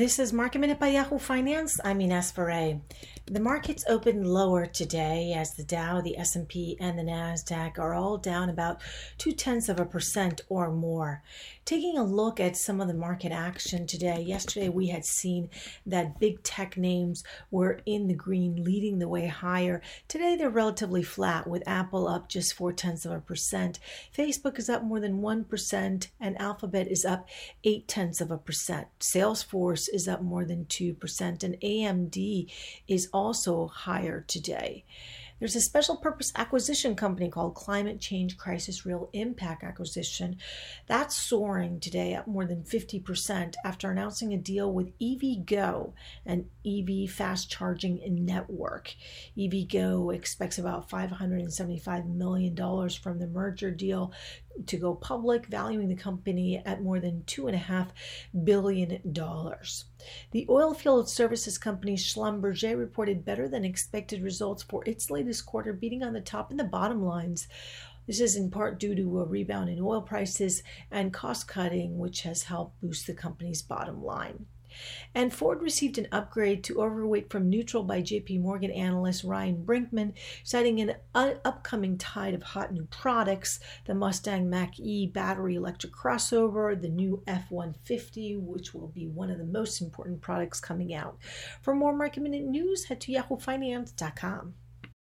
This is Market Minute by Yahoo Finance. I'm Ines Ferre. The markets opened lower today as the Dow, the S&P, and the Nasdaq are all down about two tenths of a percent or more. Taking a look at some of the market action today, yesterday we had seen that big tech names were in the green, leading the way higher. Today they're relatively flat, with Apple up just four tenths of a percent. Facebook is up more than one percent, and Alphabet is up eight tenths of a percent. Salesforce is up more than two percent, and AMD is also higher today. There's a special purpose acquisition company called Climate Change Crisis Real Impact Acquisition. That's soaring today up more than 50% after announcing a deal with EVgo, an EV fast charging network. EVgo expects about $575 million from the merger deal to go public, valuing the company at more than $2.5 billion. The oilfield services company Schlumberger reported better than expected results for its latest quarter, beating on the top and the bottom lines. This is in part due to a rebound in oil prices and cost cutting, which has helped boost the company's bottom line. And Ford received an upgrade to overweight from neutral by JP Morgan analyst Ryan Brinkman, citing an upcoming tide of hot new products the Mustang Mach E battery electric crossover, the new F 150, which will be one of the most important products coming out. For more market minute news, head to yahoofinance.com.